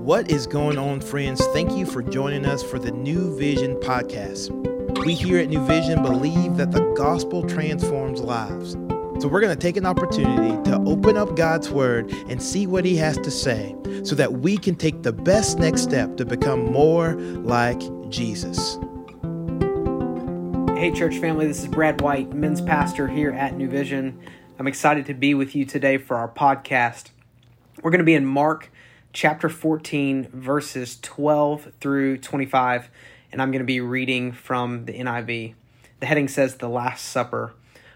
What is going on, friends? Thank you for joining us for the New Vision podcast. We here at New Vision believe that the gospel transforms lives. So we're going to take an opportunity to open up God's word and see what he has to say so that we can take the best next step to become more like Jesus. Hey, church family, this is Brad White, men's pastor here at New Vision. I'm excited to be with you today for our podcast. We're going to be in Mark chapter 14, verses 12 through 25, and I'm going to be reading from the NIV. The heading says The Last Supper.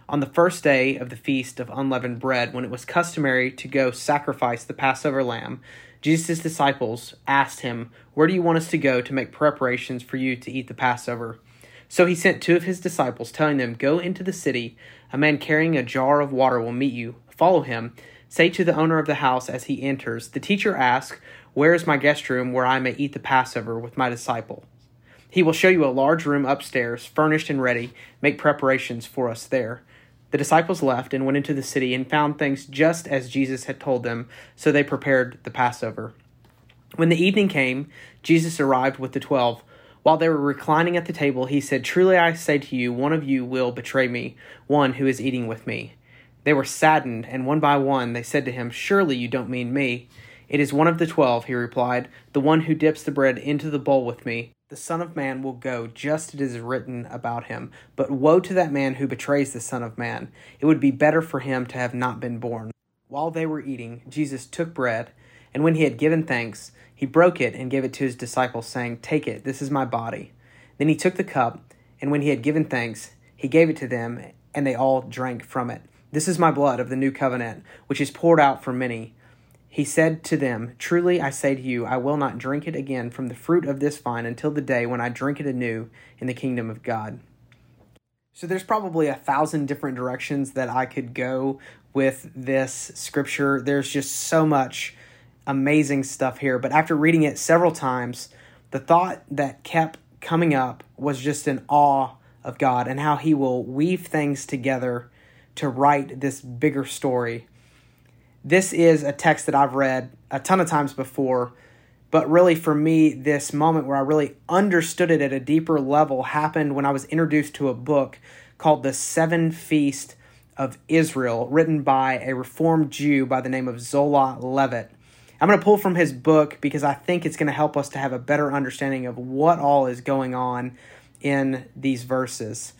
On the first day of the feast of unleavened bread, when it was customary to go sacrifice the Passover lamb, Jesus' disciples asked him, Where do you want us to go to make preparations for you to eat the Passover? So he sent two of his disciples, telling them, Go into the city. A man carrying a jar of water will meet you. Follow him Say to the owner of the house as he enters, The teacher asks, Where is my guest room where I may eat the Passover with my disciple? He will show you a large room upstairs, furnished and ready. Make preparations for us there. The disciples left and went into the city and found things just as Jesus had told them, so they prepared the Passover. When the evening came, Jesus arrived with the twelve. While they were reclining at the table, he said, Truly I say to you, one of you will betray me, one who is eating with me. They were saddened, and one by one they said to him, Surely you don't mean me. It is one of the twelve, he replied, the one who dips the bread into the bowl with me. The Son of Man will go just as it is written about him. But woe to that man who betrays the Son of Man! It would be better for him to have not been born. While they were eating, Jesus took bread, and when he had given thanks, he broke it and gave it to his disciples, saying, Take it, this is my body. Then he took the cup, and when he had given thanks, he gave it to them, and they all drank from it. This is my blood of the new covenant, which is poured out for many. He said to them, Truly I say to you, I will not drink it again from the fruit of this vine until the day when I drink it anew in the kingdom of God. So there's probably a thousand different directions that I could go with this scripture. There's just so much amazing stuff here. But after reading it several times, the thought that kept coming up was just an awe of God and how He will weave things together to write this bigger story. This is a text that I've read a ton of times before, but really for me, this moment where I really understood it at a deeper level happened when I was introduced to a book called The Seven Feast of Israel, written by a Reformed Jew by the name of Zola Levitt. I'm going to pull from his book because I think it's going to help us to have a better understanding of what all is going on in these verses.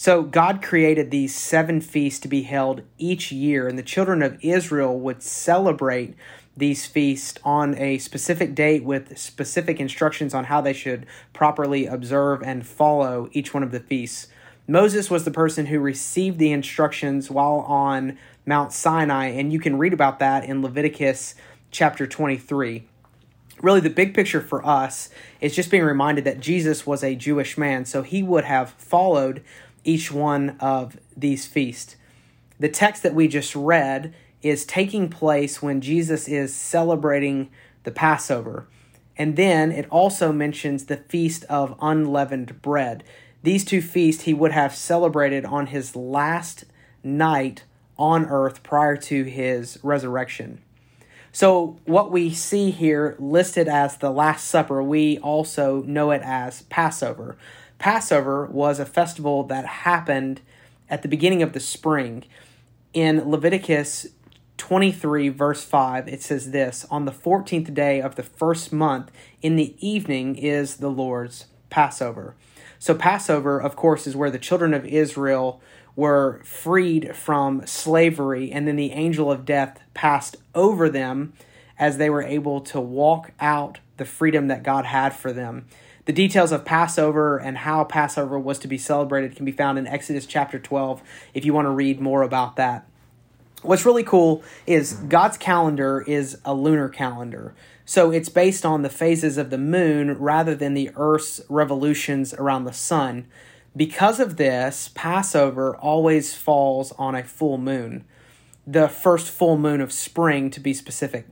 So God created these seven feasts to be held each year, and the children of Israel would celebrate these feasts on a specific date with specific instructions on how they should properly observe and follow each one of the feasts. Moses was the person who received the instructions while on Mount Sinai, and you can read about that in Leviticus chapter 23 really the big picture for us is just being reminded that Jesus was a Jewish man, so he would have followed each one of these feasts. The text that we just read is taking place when Jesus is celebrating the Passover. And then it also mentions the Feast of Unleavened Bread. These two feasts he would have celebrated on his last night on earth prior to his resurrection. So, what we see here listed as the Last Supper, we also know it as Passover. Passover was a festival that happened at the beginning of the spring. In Leviticus 23, verse 5, it says this On the 14th day of the first month, in the evening, is the Lord's Passover. So, Passover, of course, is where the children of Israel were freed from slavery, and then the angel of death passed over them as they were able to walk out the freedom that God had for them. The details of Passover and how Passover was to be celebrated can be found in Exodus chapter 12 if you want to read more about that. What's really cool is God's calendar is a lunar calendar. So it's based on the phases of the moon rather than the Earth's revolutions around the sun. Because of this, Passover always falls on a full moon, the first full moon of spring to be specific.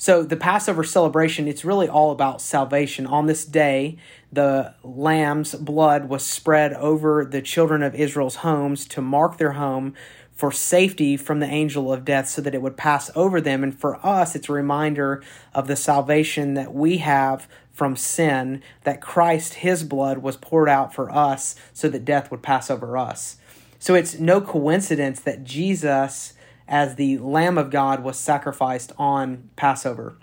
So the Passover celebration, it's really all about salvation. On this day, the lamb's blood was spread over the children of Israel's homes to mark their home for safety from the angel of death so that it would pass over them. And for us, it's a reminder of the salvation that we have from sin, that Christ, his blood, was poured out for us so that death would pass over us. So it's no coincidence that Jesus, as the Lamb of God, was sacrificed on Passover.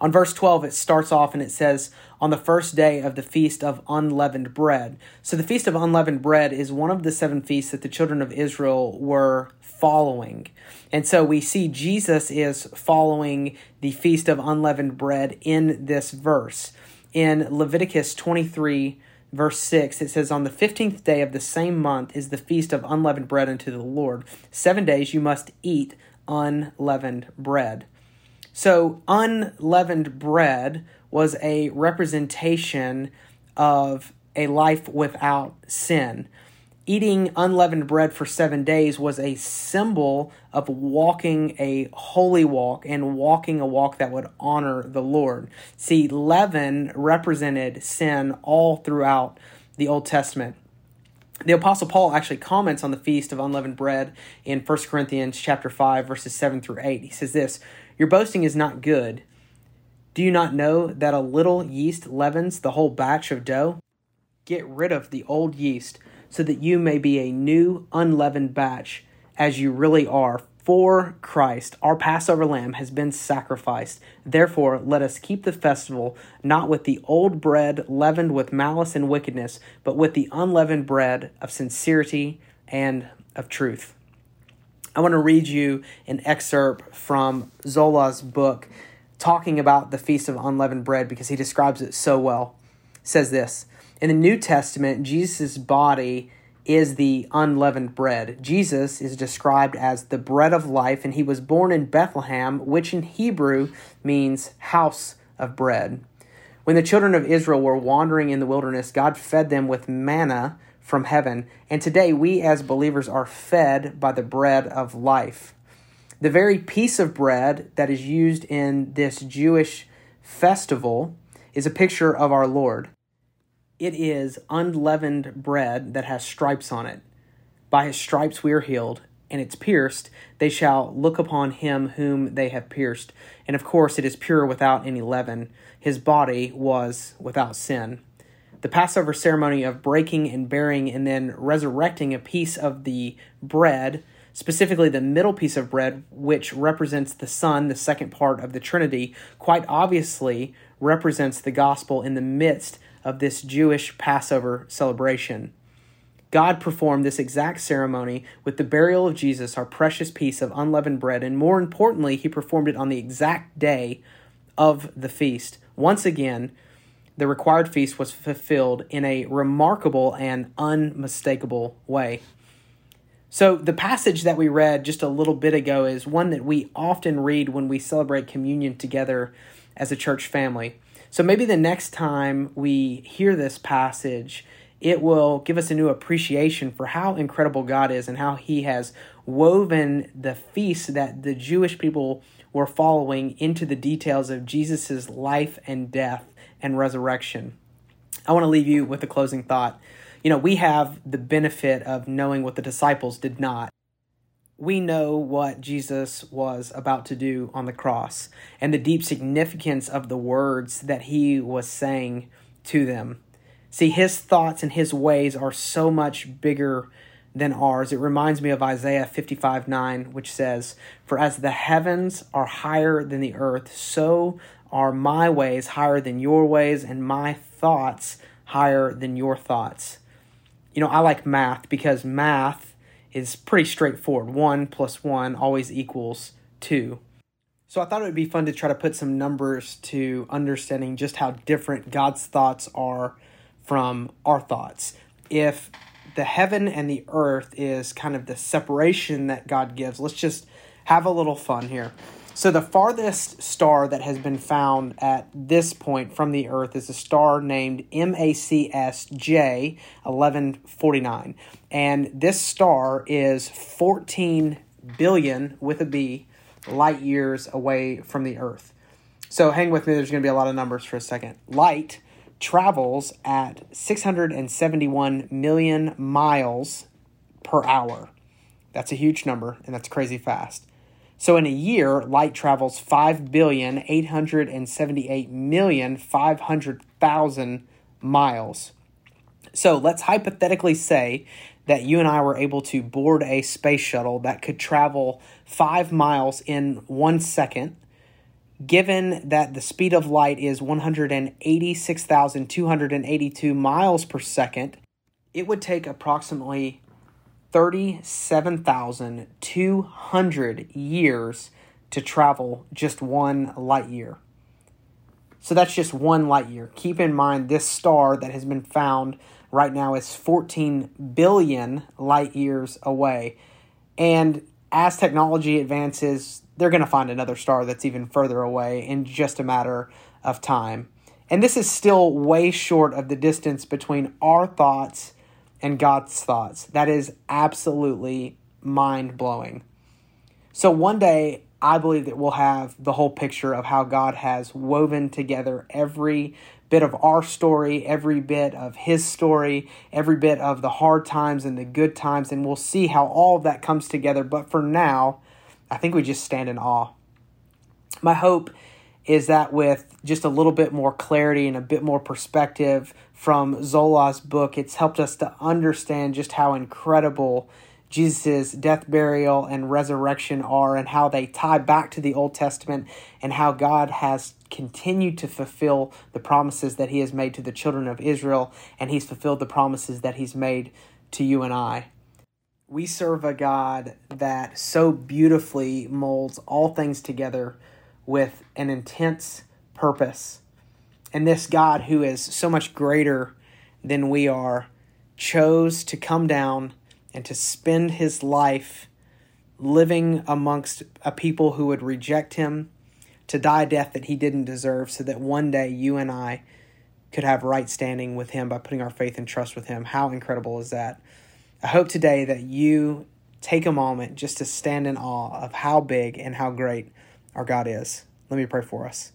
On verse 12, it starts off and it says, On the first day of the feast of unleavened bread. So, the feast of unleavened bread is one of the seven feasts that the children of Israel were following. And so we see Jesus is following the feast of unleavened bread in this verse. In Leviticus 23, verse 6, it says, On the 15th day of the same month is the feast of unleavened bread unto the Lord. Seven days you must eat unleavened bread. So, unleavened bread was a representation of a life without sin. Eating unleavened bread for seven days was a symbol of walking a holy walk and walking a walk that would honor the Lord. See, leaven represented sin all throughout the Old Testament. The apostle Paul actually comments on the feast of unleavened bread in 1 Corinthians chapter 5 verses 7 through 8. He says this, your boasting is not good. Do you not know that a little yeast leavens the whole batch of dough? Get rid of the old yeast, so that you may be a new, unleavened batch, as you really are. For Christ, our Passover lamb, has been sacrificed. Therefore, let us keep the festival not with the old bread leavened with malice and wickedness, but with the unleavened bread of sincerity and of truth. I want to read you an excerpt from Zola's book talking about the Feast of Unleavened Bread because he describes it so well. It says this In the New Testament, Jesus' body is the unleavened bread. Jesus is described as the bread of life, and he was born in Bethlehem, which in Hebrew means house of bread. When the children of Israel were wandering in the wilderness, God fed them with manna from heaven. And today we as believers are fed by the bread of life. The very piece of bread that is used in this Jewish festival is a picture of our Lord. It is unleavened bread that has stripes on it. By his stripes we are healed, and it's pierced, they shall look upon him whom they have pierced. And of course, it is pure without any leaven. His body was without sin the Passover ceremony of breaking and bearing and then resurrecting a piece of the bread, specifically the middle piece of bread, which represents the Son, the second part of the Trinity, quite obviously represents the gospel in the midst of this Jewish Passover celebration. God performed this exact ceremony with the burial of Jesus, our precious piece of unleavened bread, and more importantly, he performed it on the exact day of the feast. Once again, the required feast was fulfilled in a remarkable and unmistakable way. So, the passage that we read just a little bit ago is one that we often read when we celebrate communion together as a church family. So, maybe the next time we hear this passage, it will give us a new appreciation for how incredible God is and how He has woven the feast that the Jewish people were following into the details of Jesus' life and death and resurrection. I want to leave you with a closing thought. You know, we have the benefit of knowing what the disciples did not. We know what Jesus was about to do on the cross and the deep significance of the words that he was saying to them. See, his thoughts and his ways are so much bigger than ours. It reminds me of Isaiah 55 9, which says, For as the heavens are higher than the earth, so are my ways higher than your ways and my thoughts higher than your thoughts. You know, I like math because math is pretty straightforward. 1 plus 1 always equals 2. So I thought it would be fun to try to put some numbers to understanding just how different God's thoughts are from our thoughts. If the heaven and the earth is kind of the separation that God gives, let's just have a little fun here. So the farthest star that has been found at this point from the Earth is a star named MACSJ 1149. And this star is 14 billion with a B light years away from the Earth. So hang with me, there's going to be a lot of numbers for a second. Light travels at 671 million miles per hour. That's a huge number, and that's crazy fast. So in a year, light travels 5,878,500,000 miles. So let's hypothetically say that you and I were able to board a space shuttle that could travel five miles in one second. Given that the speed of light is 186,282 miles per second, it would take approximately 37,200 years to travel just one light year. So that's just one light year. Keep in mind this star that has been found right now is 14 billion light years away. And as technology advances, they're going to find another star that's even further away in just a matter of time. And this is still way short of the distance between our thoughts and God's thoughts. That is absolutely mind blowing. So one day, I believe that we'll have the whole picture of how God has woven together every bit of our story, every bit of His story, every bit of the hard times and the good times, and we'll see how all of that comes together. But for now, I think we just stand in awe. My hope is that with just a little bit more clarity and a bit more perspective from Zola's book, it's helped us to understand just how incredible Jesus' death, burial, and resurrection are, and how they tie back to the Old Testament, and how God has continued to fulfill the promises that He has made to the children of Israel, and He's fulfilled the promises that He's made to you and I. We serve a God that so beautifully molds all things together with an intense purpose. And this God, who is so much greater than we are, chose to come down and to spend his life living amongst a people who would reject him, to die a death that he didn't deserve, so that one day you and I could have right standing with him by putting our faith and trust with him. How incredible is that? I hope today that you take a moment just to stand in awe of how big and how great our God is. Let me pray for us.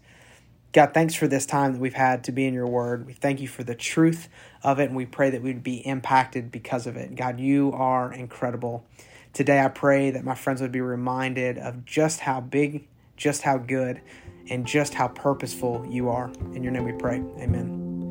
God, thanks for this time that we've had to be in your word. We thank you for the truth of it, and we pray that we'd be impacted because of it. God, you are incredible. Today, I pray that my friends would be reminded of just how big, just how good, and just how purposeful you are. In your name we pray. Amen.